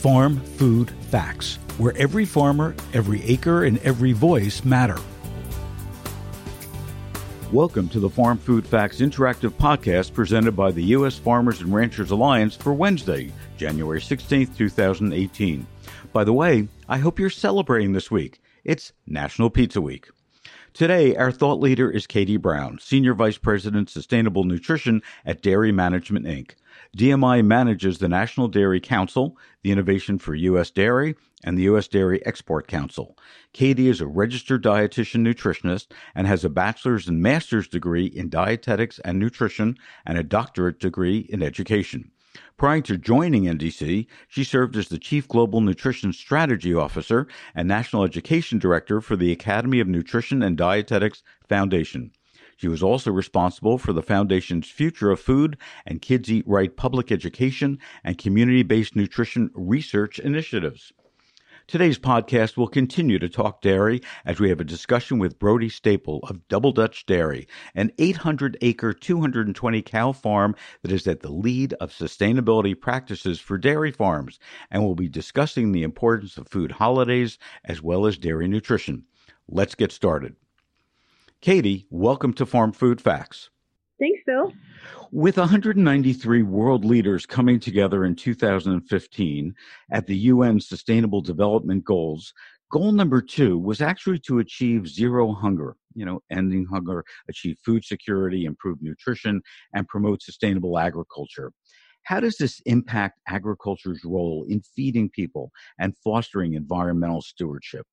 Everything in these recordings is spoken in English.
Farm Food Facts, where every farmer, every acre, and every voice matter. Welcome to the Farm Food Facts interactive podcast presented by the U.S. Farmers and Ranchers Alliance for Wednesday, January 16th, 2018. By the way, I hope you're celebrating this week. It's National Pizza Week. Today, our thought leader is Katie Brown, Senior Vice President, Sustainable Nutrition at Dairy Management, Inc. DMI manages the National Dairy Council, the Innovation for U.S. Dairy, and the U.S. Dairy Export Council. Katie is a registered dietitian nutritionist and has a bachelor's and master's degree in dietetics and nutrition and a doctorate degree in education. Prior to joining NDC, she served as the Chief Global Nutrition Strategy Officer and National Education Director for the Academy of Nutrition and Dietetics Foundation. She was also responsible for the Foundation's Future of Food and Kids Eat Right public education and community based nutrition research initiatives. Today's podcast will continue to talk dairy as we have a discussion with Brody Stapel of Double Dutch Dairy, an 800 acre, 220 cow farm that is at the lead of sustainability practices for dairy farms, and we'll be discussing the importance of food holidays as well as dairy nutrition. Let's get started. Katie, welcome to Farm Food Facts. Thanks, Phil. With 193 world leaders coming together in 2015 at the UN Sustainable Development Goals, goal number two was actually to achieve zero hunger, you know, ending hunger, achieve food security, improve nutrition, and promote sustainable agriculture. How does this impact agriculture's role in feeding people and fostering environmental stewardship?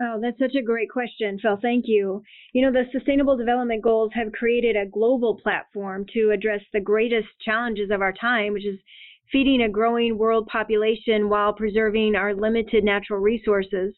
Oh, that's such a great question, Phil. Thank you. You know, the Sustainable Development Goals have created a global platform to address the greatest challenges of our time, which is feeding a growing world population while preserving our limited natural resources.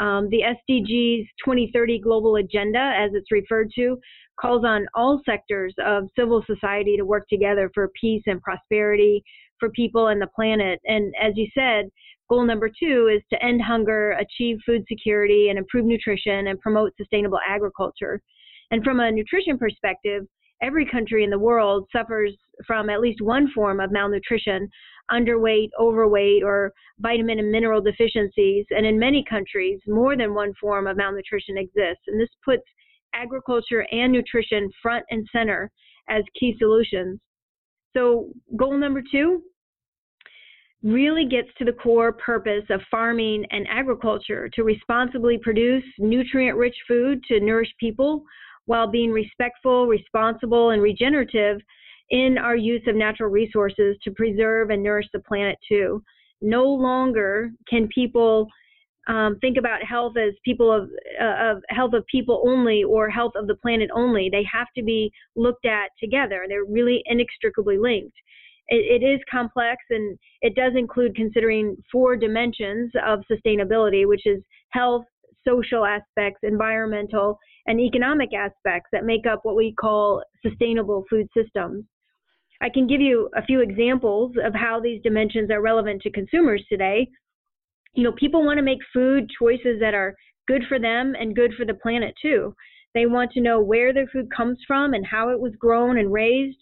Um, the SDGs 2030 Global Agenda, as it's referred to, calls on all sectors of civil society to work together for peace and prosperity for people and the planet. And as you said, Goal number two is to end hunger, achieve food security, and improve nutrition and promote sustainable agriculture. And from a nutrition perspective, every country in the world suffers from at least one form of malnutrition, underweight, overweight, or vitamin and mineral deficiencies. And in many countries, more than one form of malnutrition exists. And this puts agriculture and nutrition front and center as key solutions. So, goal number two really gets to the core purpose of farming and agriculture to responsibly produce nutrient rich food to nourish people while being respectful, responsible, and regenerative in our use of natural resources to preserve and nourish the planet too. No longer can people um, think about health as people of, uh, of health of people only or health of the planet only. They have to be looked at together. They're really inextricably linked it, it is complex and it does include considering four dimensions of sustainability, which is health, social aspects, environmental, and economic aspects that make up what we call sustainable food systems. I can give you a few examples of how these dimensions are relevant to consumers today. You know, people want to make food choices that are good for them and good for the planet too. They want to know where their food comes from and how it was grown and raised.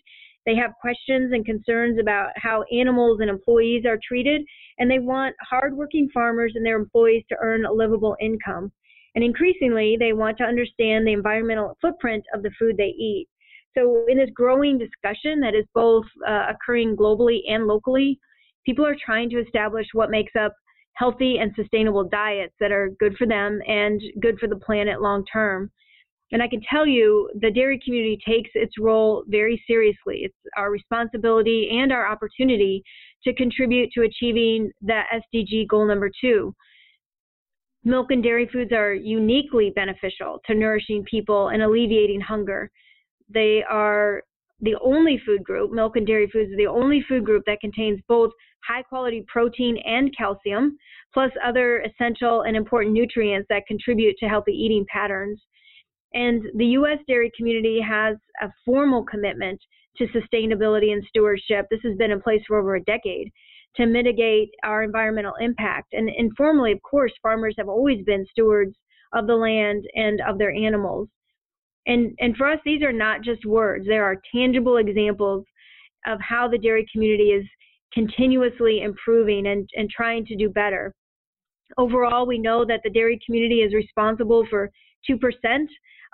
They have questions and concerns about how animals and employees are treated, and they want hardworking farmers and their employees to earn a livable income. And increasingly, they want to understand the environmental footprint of the food they eat. So, in this growing discussion that is both uh, occurring globally and locally, people are trying to establish what makes up healthy and sustainable diets that are good for them and good for the planet long term. And I can tell you the dairy community takes its role very seriously. It's our responsibility and our opportunity to contribute to achieving the SDG goal number two. Milk and dairy foods are uniquely beneficial to nourishing people and alleviating hunger. They are the only food group, milk and dairy foods are the only food group that contains both high quality protein and calcium, plus other essential and important nutrients that contribute to healthy eating patterns. And the U.S. dairy community has a formal commitment to sustainability and stewardship. This has been in place for over a decade to mitigate our environmental impact. And informally, of course, farmers have always been stewards of the land and of their animals. And, and for us, these are not just words, there are tangible examples of how the dairy community is continuously improving and, and trying to do better. Overall, we know that the dairy community is responsible for 2%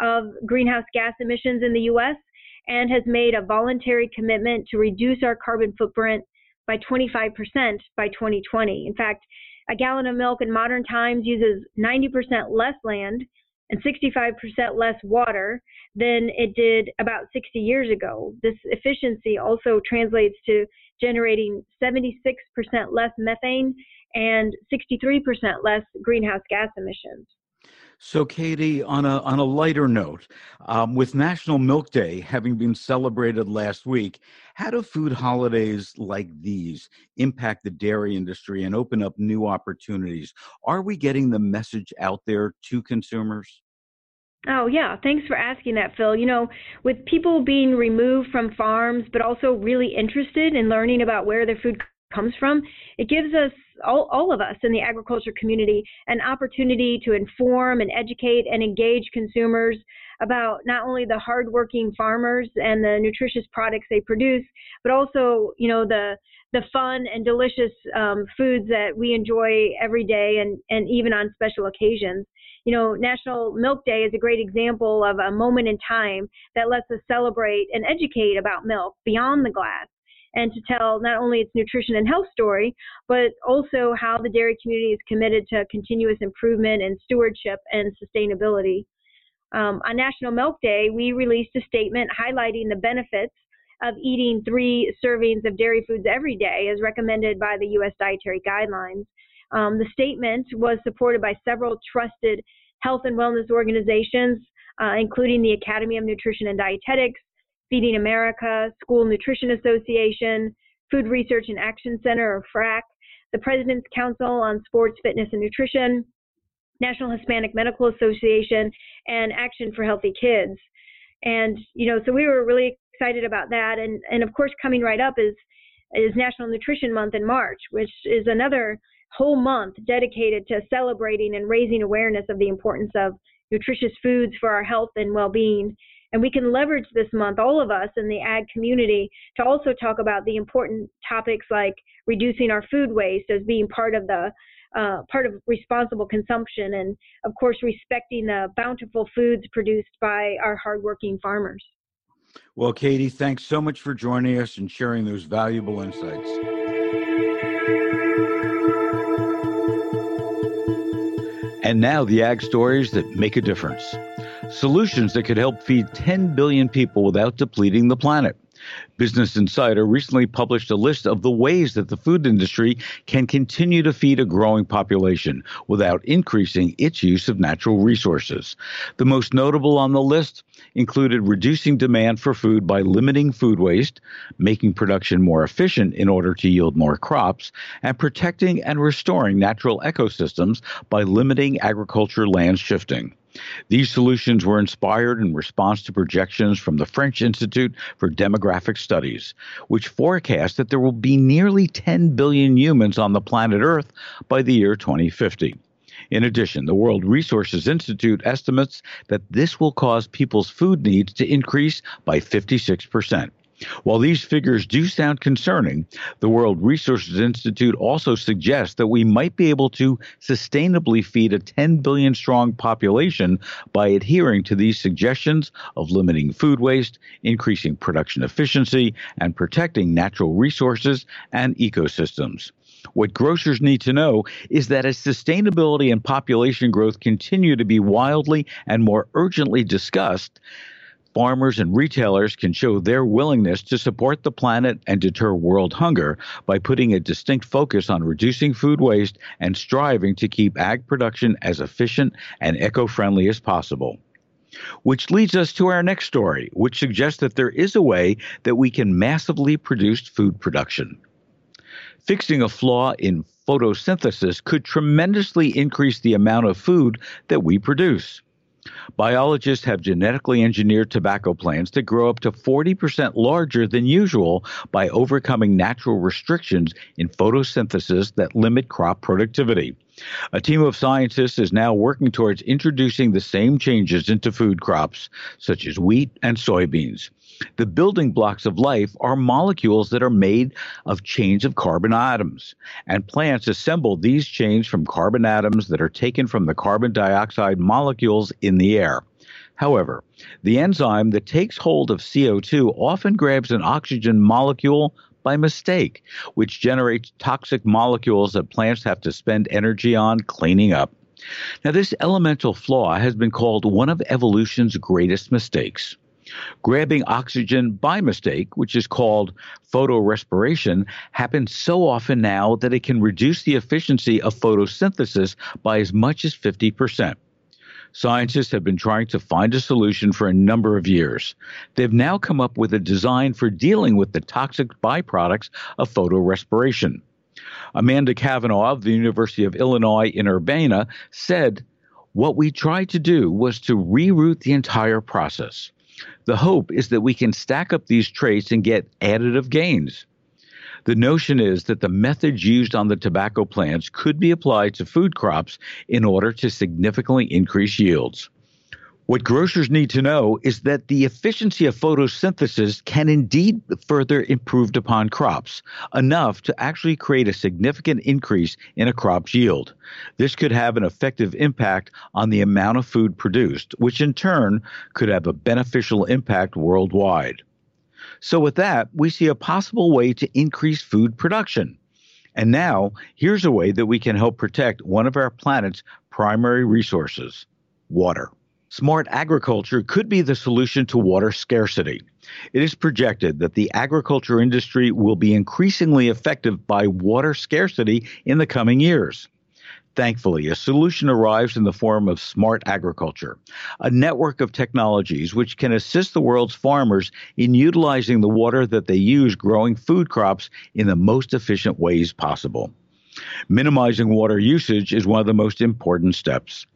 of greenhouse gas emissions in the U.S. and has made a voluntary commitment to reduce our carbon footprint by 25% by 2020. In fact, a gallon of milk in modern times uses 90% less land and 65% less water than it did about 60 years ago. This efficiency also translates to generating 76% less methane and 63% less greenhouse gas emissions. So, Katie, on a on a lighter note, um, with National Milk Day having been celebrated last week, how do food holidays like these impact the dairy industry and open up new opportunities? Are we getting the message out there to consumers? Oh, yeah. Thanks for asking that, Phil. You know, with people being removed from farms, but also really interested in learning about where their food comes from, it gives us, all, all of us in the agriculture community, an opportunity to inform and educate and engage consumers about not only the hardworking farmers and the nutritious products they produce, but also, you know, the the fun and delicious um, foods that we enjoy every day and, and even on special occasions. You know, National Milk Day is a great example of a moment in time that lets us celebrate and educate about milk beyond the glass and to tell not only its nutrition and health story, but also how the dairy community is committed to continuous improvement and stewardship and sustainability. Um, on National Milk Day, we released a statement highlighting the benefits of eating three servings of dairy foods every day as recommended by the U.S. Dietary Guidelines. Um, the statement was supported by several trusted health and wellness organizations, uh, including the Academy of Nutrition and Dietetics, Feeding America, School Nutrition Association, Food Research and Action Center, or FRAC, the President's Council on Sports, Fitness, and Nutrition, National Hispanic Medical Association, and Action for Healthy Kids. And, you know, so we were really excited about that. And, and of course, coming right up is, is National Nutrition Month in March, which is another whole month dedicated to celebrating and raising awareness of the importance of nutritious foods for our health and well-being. And we can leverage this month, all of us in the ag community, to also talk about the important topics like reducing our food waste as being part of the uh, part of responsible consumption, and of course respecting the bountiful foods produced by our hardworking farmers. Well, Katie, thanks so much for joining us and sharing those valuable insights. And now the ag stories that make a difference. Solutions that could help feed 10 billion people without depleting the planet. Business Insider recently published a list of the ways that the food industry can continue to feed a growing population without increasing its use of natural resources. The most notable on the list included reducing demand for food by limiting food waste, making production more efficient in order to yield more crops, and protecting and restoring natural ecosystems by limiting agriculture land shifting. These solutions were inspired in response to projections from the French Institute for Demographic Studies, which forecast that there will be nearly 10 billion humans on the planet Earth by the year 2050. In addition, the World Resources Institute estimates that this will cause people's food needs to increase by 56%. While these figures do sound concerning, the World Resources Institute also suggests that we might be able to sustainably feed a 10 billion strong population by adhering to these suggestions of limiting food waste, increasing production efficiency, and protecting natural resources and ecosystems. What grocers need to know is that as sustainability and population growth continue to be wildly and more urgently discussed, farmers and retailers can show their willingness to support the planet and deter world hunger by putting a distinct focus on reducing food waste and striving to keep ag production as efficient and eco friendly as possible. Which leads us to our next story, which suggests that there is a way that we can massively produce food production. Fixing a flaw in photosynthesis could tremendously increase the amount of food that we produce. Biologists have genetically engineered tobacco plants to grow up to 40% larger than usual by overcoming natural restrictions in photosynthesis that limit crop productivity. A team of scientists is now working towards introducing the same changes into food crops, such as wheat and soybeans. The building blocks of life are molecules that are made of chains of carbon atoms, and plants assemble these chains from carbon atoms that are taken from the carbon dioxide molecules in the air. However, the enzyme that takes hold of CO2 often grabs an oxygen molecule by mistake, which generates toxic molecules that plants have to spend energy on cleaning up. Now, this elemental flaw has been called one of evolution's greatest mistakes. Grabbing oxygen by mistake, which is called photorespiration, happens so often now that it can reduce the efficiency of photosynthesis by as much as 50%. Scientists have been trying to find a solution for a number of years. They've now come up with a design for dealing with the toxic byproducts of photorespiration. Amanda Cavanagh of the University of Illinois in Urbana said, What we tried to do was to reroute the entire process. The hope is that we can stack up these traits and get additive gains. The notion is that the methods used on the tobacco plants could be applied to food crops in order to significantly increase yields. What grocers need to know is that the efficiency of photosynthesis can indeed further improved upon crops, enough to actually create a significant increase in a crop's yield. This could have an effective impact on the amount of food produced, which in turn could have a beneficial impact worldwide. So, with that, we see a possible way to increase food production. And now, here's a way that we can help protect one of our planet's primary resources water. Smart agriculture could be the solution to water scarcity. It is projected that the agriculture industry will be increasingly affected by water scarcity in the coming years. Thankfully, a solution arrives in the form of smart agriculture, a network of technologies which can assist the world's farmers in utilizing the water that they use growing food crops in the most efficient ways possible. Minimizing water usage is one of the most important steps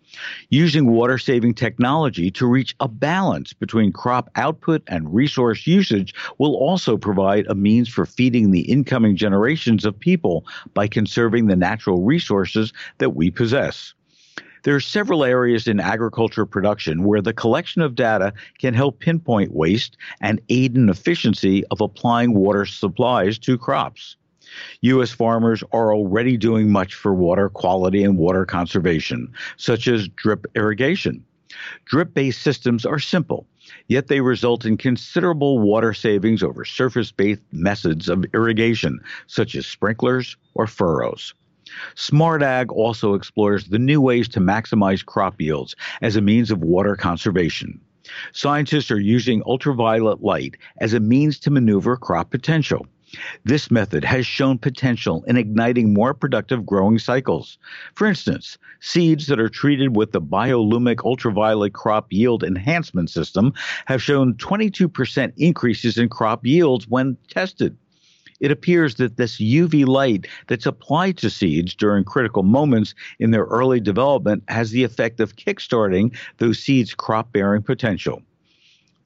using water saving technology to reach a balance between crop output and resource usage will also provide a means for feeding the incoming generations of people by conserving the natural resources that we possess. There are several areas in agriculture production where the collection of data can help pinpoint waste and aid in efficiency of applying water supplies to crops. U.S. farmers are already doing much for water quality and water conservation, such as drip irrigation. Drip based systems are simple, yet they result in considerable water savings over surface based methods of irrigation, such as sprinklers or furrows. Smart Ag also explores the new ways to maximize crop yields as a means of water conservation. Scientists are using ultraviolet light as a means to maneuver crop potential. This method has shown potential in igniting more productive growing cycles. For instance, seeds that are treated with the biolumic ultraviolet crop yield enhancement system have shown 22% increases in crop yields when tested. It appears that this UV light that's applied to seeds during critical moments in their early development has the effect of kickstarting those seeds' crop bearing potential.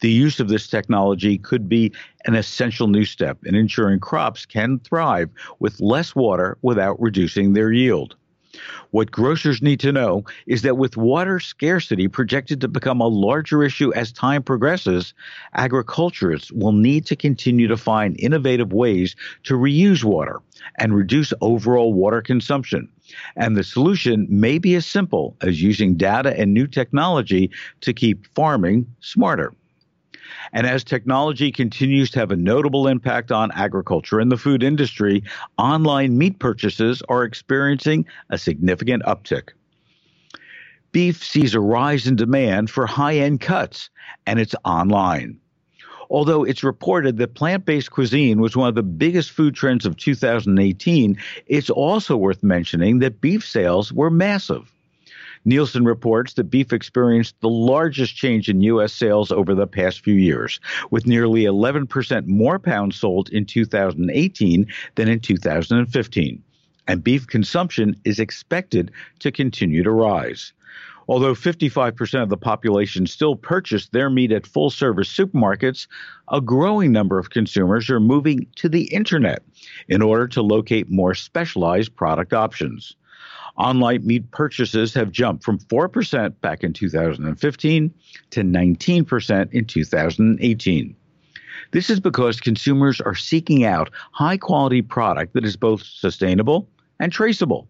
The use of this technology could be an essential new step in ensuring crops can thrive with less water without reducing their yield. What grocers need to know is that with water scarcity projected to become a larger issue as time progresses, agriculturists will need to continue to find innovative ways to reuse water and reduce overall water consumption. And the solution may be as simple as using data and new technology to keep farming smarter. And as technology continues to have a notable impact on agriculture and the food industry, online meat purchases are experiencing a significant uptick. Beef sees a rise in demand for high end cuts, and it's online. Although it's reported that plant based cuisine was one of the biggest food trends of 2018, it's also worth mentioning that beef sales were massive. Nielsen reports that beef experienced the largest change in U.S. sales over the past few years, with nearly 11% more pounds sold in 2018 than in 2015. And beef consumption is expected to continue to rise. Although 55% of the population still purchase their meat at full service supermarkets, a growing number of consumers are moving to the internet in order to locate more specialized product options. Online meat purchases have jumped from 4% back in 2015 to 19% in 2018. This is because consumers are seeking out high quality product that is both sustainable and traceable.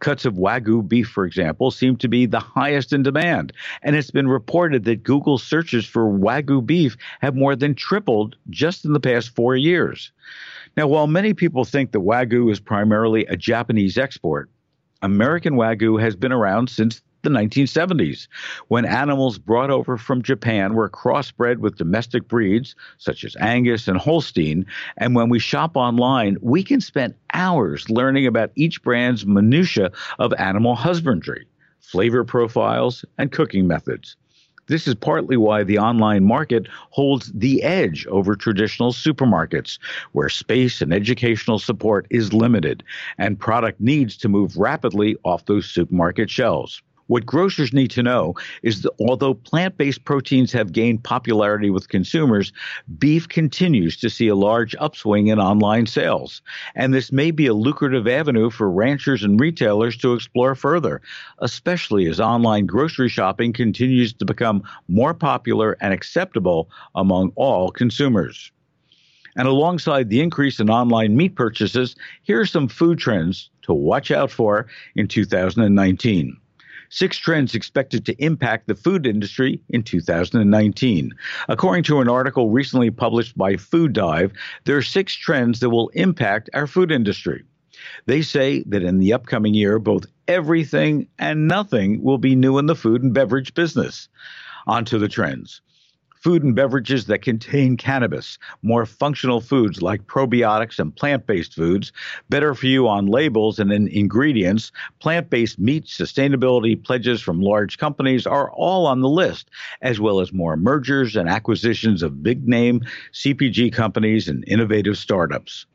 Cuts of Wagyu beef, for example, seem to be the highest in demand, and it's been reported that Google searches for Wagyu beef have more than tripled just in the past four years. Now, while many people think that Wagyu is primarily a Japanese export, American Wagyu has been around since the 1970s, when animals brought over from Japan were crossbred with domestic breeds such as Angus and Holstein. And when we shop online, we can spend hours learning about each brand's minutiae of animal husbandry, flavor profiles, and cooking methods. This is partly why the online market holds the edge over traditional supermarkets, where space and educational support is limited, and product needs to move rapidly off those supermarket shelves. What grocers need to know is that although plant based proteins have gained popularity with consumers, beef continues to see a large upswing in online sales. And this may be a lucrative avenue for ranchers and retailers to explore further, especially as online grocery shopping continues to become more popular and acceptable among all consumers. And alongside the increase in online meat purchases, here are some food trends to watch out for in 2019 six trends expected to impact the food industry in 2019. According to an article recently published by Food Dive, there are six trends that will impact our food industry. They say that in the upcoming year, both everything and nothing will be new in the food and beverage business. On to the trends food and beverages that contain cannabis, more functional foods like probiotics and plant based foods, better for you on labels and in ingredients, plant based meat, sustainability pledges from large companies are all on the list, as well as more mergers and acquisitions of big name CPG companies and innovative startups.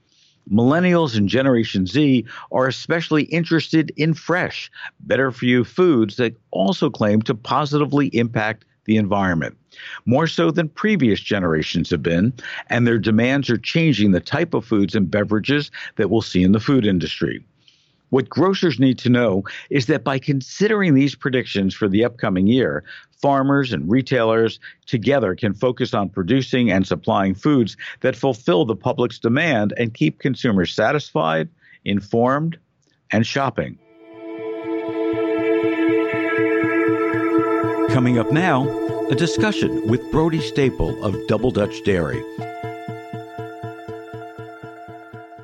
Millennials and Generation Z are especially interested in fresh, better for you foods that also claim to positively impact the environment more so than previous generations have been, and their demands are changing the type of foods and beverages that we'll see in the food industry. What grocers need to know is that by considering these predictions for the upcoming year, farmers and retailers together can focus on producing and supplying foods that fulfill the public's demand and keep consumers satisfied, informed, and shopping. Coming up now, a discussion with Brody Stapel of Double Dutch Dairy.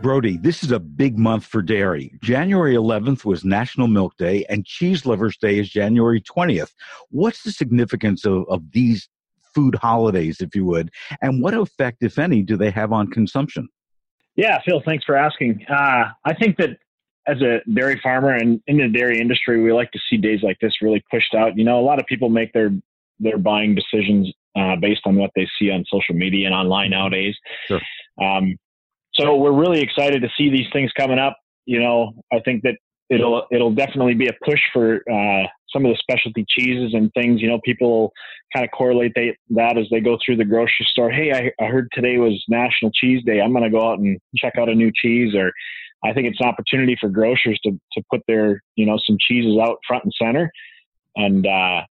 Brody, this is a big month for dairy. January 11th was National Milk Day, and Cheese Lovers Day is January 20th. What's the significance of, of these food holidays, if you would, and what effect, if any, do they have on consumption? Yeah, Phil, thanks for asking. Uh, I think that as a dairy farmer and in the dairy industry, we like to see days like this really pushed out. You know, a lot of people make their their buying decisions uh, based on what they see on social media and online nowadays. Sure. Um, so we're really excited to see these things coming up. You know, I think that it'll it'll definitely be a push for uh, some of the specialty cheeses and things. You know, people kind of correlate they, that as they go through the grocery store. Hey, I, I heard today was National Cheese Day. I'm going to go out and check out a new cheese. Or I think it's an opportunity for grocers to to put their you know some cheeses out front and center. And uh,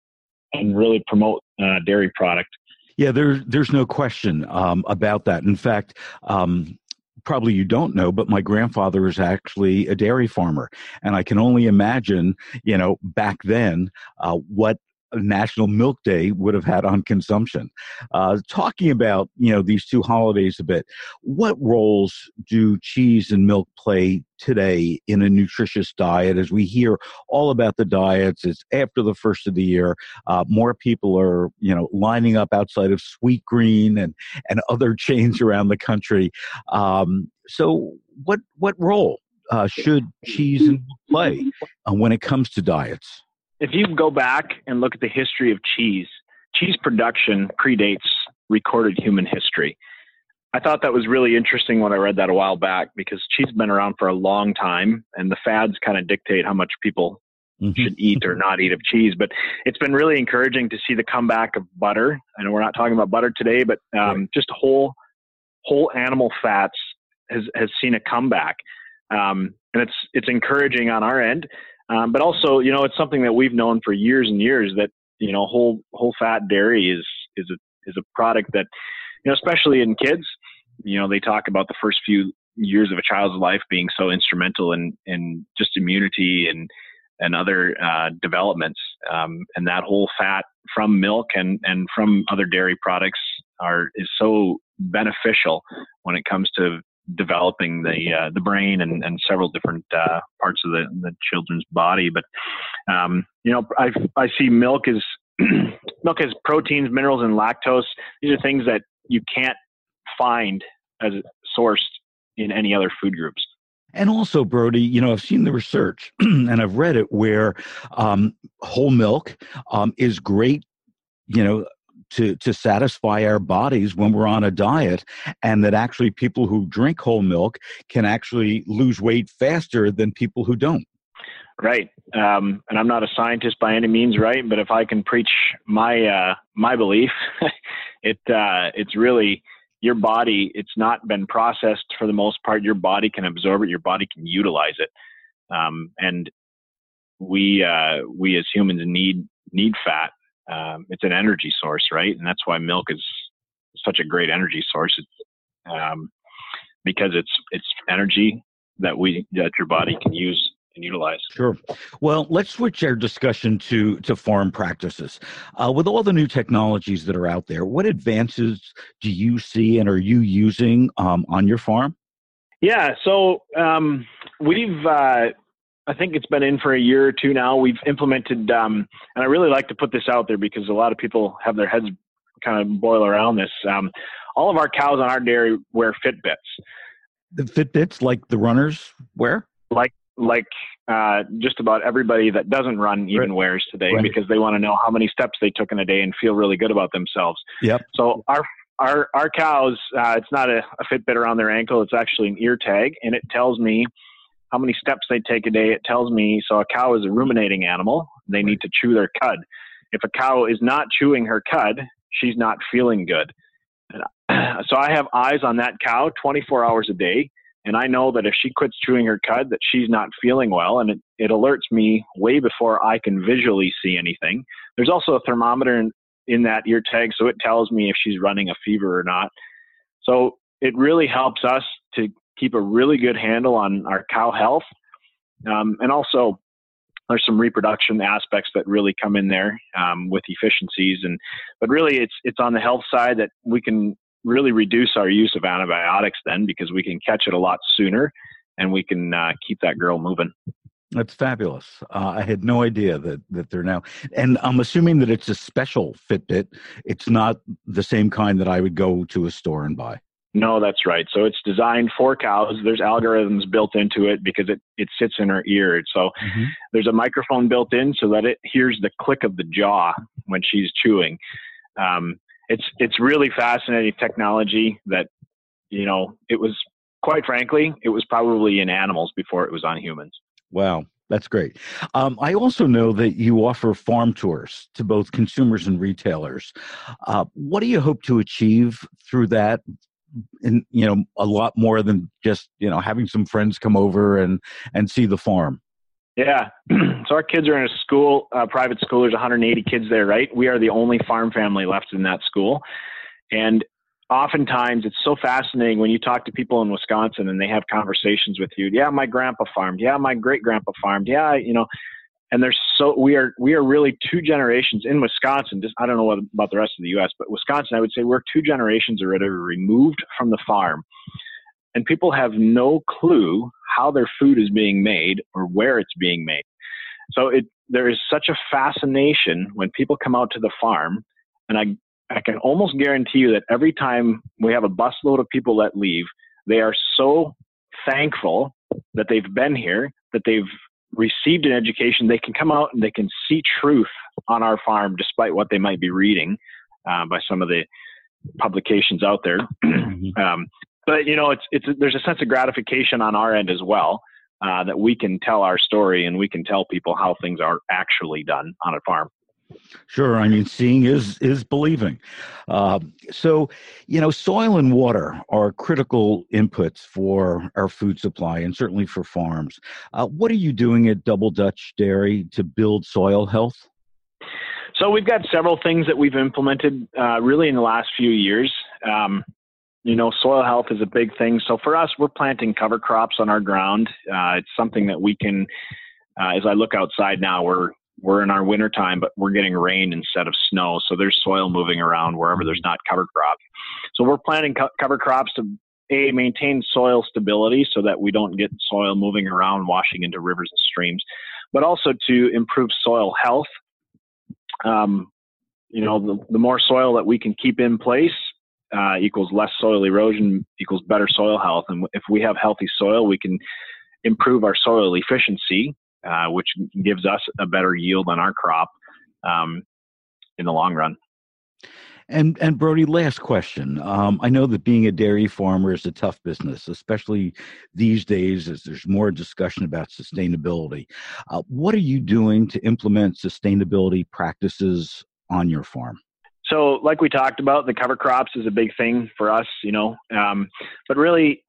and really promote uh, dairy product. Yeah, there's there's no question um, about that. In fact, um, probably you don't know, but my grandfather is actually a dairy farmer, and I can only imagine, you know, back then uh, what National Milk Day would have had on consumption. Uh, talking about you know these two holidays a bit, what roles do cheese and milk play today in a nutritious diet? As we hear all about the diets, it's after the first of the year. Uh, more people are you know lining up outside of Sweetgreen and and other chains around the country. Um, so what what role uh, should cheese and play uh, when it comes to diets? If you go back and look at the history of cheese, cheese production predates recorded human history. I thought that was really interesting when I read that a while back because cheese has been around for a long time and the fads kind of dictate how much people mm-hmm. should eat or not eat of cheese. But it's been really encouraging to see the comeback of butter. I know we're not talking about butter today, but um, right. just whole whole animal fats has has seen a comeback, um, and it's it's encouraging on our end. Um, but also, you know, it's something that we've known for years and years that you know whole whole fat dairy is is a is a product that you know, especially in kids, you know, they talk about the first few years of a child's life being so instrumental in in just immunity and and other uh, developments. Um, and that whole fat from milk and and from other dairy products are is so beneficial when it comes to developing the uh, the brain and, and several different uh, parts of the, the children's body. But um, you know, I I see milk as milk has proteins, minerals, and lactose. These are things that you can't find as sourced in any other food groups. And also, Brody, you know, I've seen the research and I've read it where um, whole milk um, is great, you know, to, to satisfy our bodies when we're on a diet, and that actually people who drink whole milk can actually lose weight faster than people who don't. Right, um, and I'm not a scientist by any means, right? But if I can preach my uh, my belief, it uh, it's really your body. It's not been processed for the most part. Your body can absorb it. Your body can utilize it, um, and we uh, we as humans need need fat. Um, it's an energy source, right? And that's why milk is such a great energy source. It's, um, because it's it's energy that we that your body can use and utilize. Sure. Well, let's switch our discussion to to farm practices. Uh, with all the new technologies that are out there, what advances do you see and are you using um, on your farm? Yeah, so um, we've. Uh, I think it's been in for a year or two now. We've implemented, um, and I really like to put this out there because a lot of people have their heads kind of boil around this. Um, all of our cows on our dairy wear Fitbits. The Fitbits, like the runners wear? Like like uh, just about everybody that doesn't run even right. wears today right. because they want to know how many steps they took in a day and feel really good about themselves. Yep. So our our our cows, uh, it's not a, a Fitbit around their ankle; it's actually an ear tag, and it tells me how many steps they take a day. It tells me so a cow is a ruminating animal; they need to chew their cud. If a cow is not chewing her cud, she's not feeling good. So I have eyes on that cow 24 hours a day and I know that if she quits chewing her cud, that she's not feeling well, and it, it alerts me way before I can visually see anything. There's also a thermometer in, in that ear tag, so it tells me if she's running a fever or not. So it really helps us to keep a really good handle on our cow health. Um, and also, there's some reproduction aspects that really come in there um, with efficiencies, and but really, it's it's on the health side that we can really reduce our use of antibiotics then because we can catch it a lot sooner and we can uh, keep that girl moving. That's fabulous. Uh, I had no idea that that they're now, and I'm assuming that it's a special Fitbit. It's not the same kind that I would go to a store and buy. No, that's right. So it's designed for cows. There's algorithms built into it because it, it sits in her ear. So mm-hmm. there's a microphone built in so that it hears the click of the jaw when she's chewing. Um, it's it's really fascinating technology that you know it was quite frankly it was probably in animals before it was on humans. Wow. That's great. Um, I also know that you offer farm tours to both consumers and retailers. Uh, what do you hope to achieve through that? And you know, a lot more than just you know having some friends come over and and see the farm. Yeah. so our kids are in a school, private school. There's 180 kids there, right? We are the only farm family left in that school. And oftentimes it's so fascinating when you talk to people in Wisconsin and they have conversations with you. Yeah, my grandpa farmed. Yeah, my great grandpa farmed. Yeah, you know, and there's so we are we are really two generations in Wisconsin. Just I don't know what about the rest of the U.S., but Wisconsin, I would say we're two generations already removed from the farm and people have no clue how their food is being made or where it's being made. So it there is such a fascination when people come out to the farm, and I I can almost guarantee you that every time we have a busload of people that leave, they are so thankful that they've been here, that they've received an education. They can come out and they can see truth on our farm, despite what they might be reading uh, by some of the publications out there. Mm-hmm. um, but you know, it's it's there's a sense of gratification on our end as well uh, that we can tell our story and we can tell people how things are actually done on a farm. Sure, I mean, seeing is is believing. Uh, so, you know, soil and water are critical inputs for our food supply, and certainly for farms. Uh, what are you doing at Double Dutch Dairy to build soil health? So we've got several things that we've implemented uh, really in the last few years. Um, you know, soil health is a big thing. So for us, we're planting cover crops on our ground. Uh, it's something that we can, uh, as I look outside now, we're we're in our winter time, but we're getting rain instead of snow. So there's soil moving around wherever there's not cover crop. So we're planting co- cover crops to a maintain soil stability so that we don't get soil moving around, washing into rivers and streams, but also to improve soil health. Um, you know, the, the more soil that we can keep in place uh, equals less soil erosion equals better soil health. And if we have healthy soil, we can improve our soil efficiency, uh, which gives us a better yield on our crop um, in the long run. And and Brody, last question. Um, I know that being a dairy farmer is a tough business, especially these days as there's more discussion about sustainability. Uh, what are you doing to implement sustainability practices on your farm? So, like we talked about, the cover crops is a big thing for us, you know. Um, but really,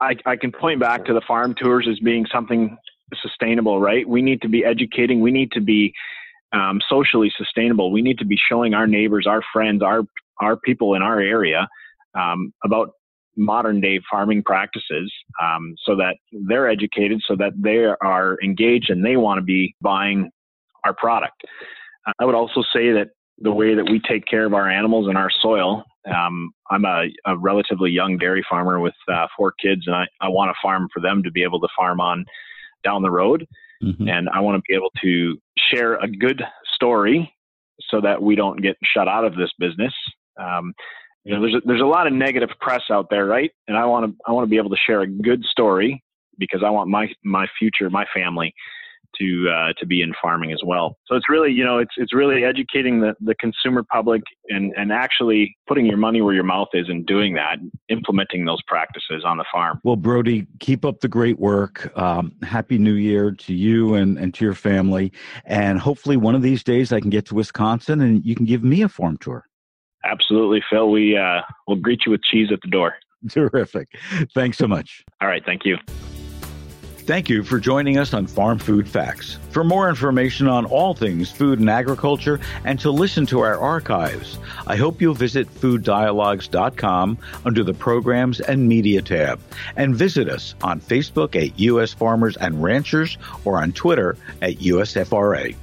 I, I can point back to the farm tours as being something sustainable, right? We need to be educating. We need to be um, socially sustainable. We need to be showing our neighbors, our friends, our our people in our area um, about modern day farming practices, um, so that they're educated, so that they are engaged and they want to be buying our product. I would also say that the way that we take care of our animals and our soil. Um, I'm a, a, relatively young dairy farmer with uh, four kids, and I, I want to farm for them to be able to farm on down the road. Mm-hmm. And I want to be able to share a good story so that we don't get shut out of this business. Um, you know, there's a, there's a lot of negative press out there, right? And I want to I want to be able to share a good story because I want my my future, my family to uh, to be in farming as well. So it's really you know it's it's really educating the, the consumer public and and actually putting your money where your mouth is and doing that, implementing those practices on the farm. Well, Brody, keep up the great work. Um, Happy New Year to you and and to your family, and hopefully one of these days I can get to Wisconsin and you can give me a farm tour. Absolutely, Phil. We uh, will greet you with cheese at the door. Terrific. Thanks so much. All right. Thank you. Thank you for joining us on Farm Food Facts. For more information on all things food and agriculture and to listen to our archives, I hope you'll visit fooddialogues.com under the Programs and Media tab and visit us on Facebook at U.S. Farmers and Ranchers or on Twitter at USFRA.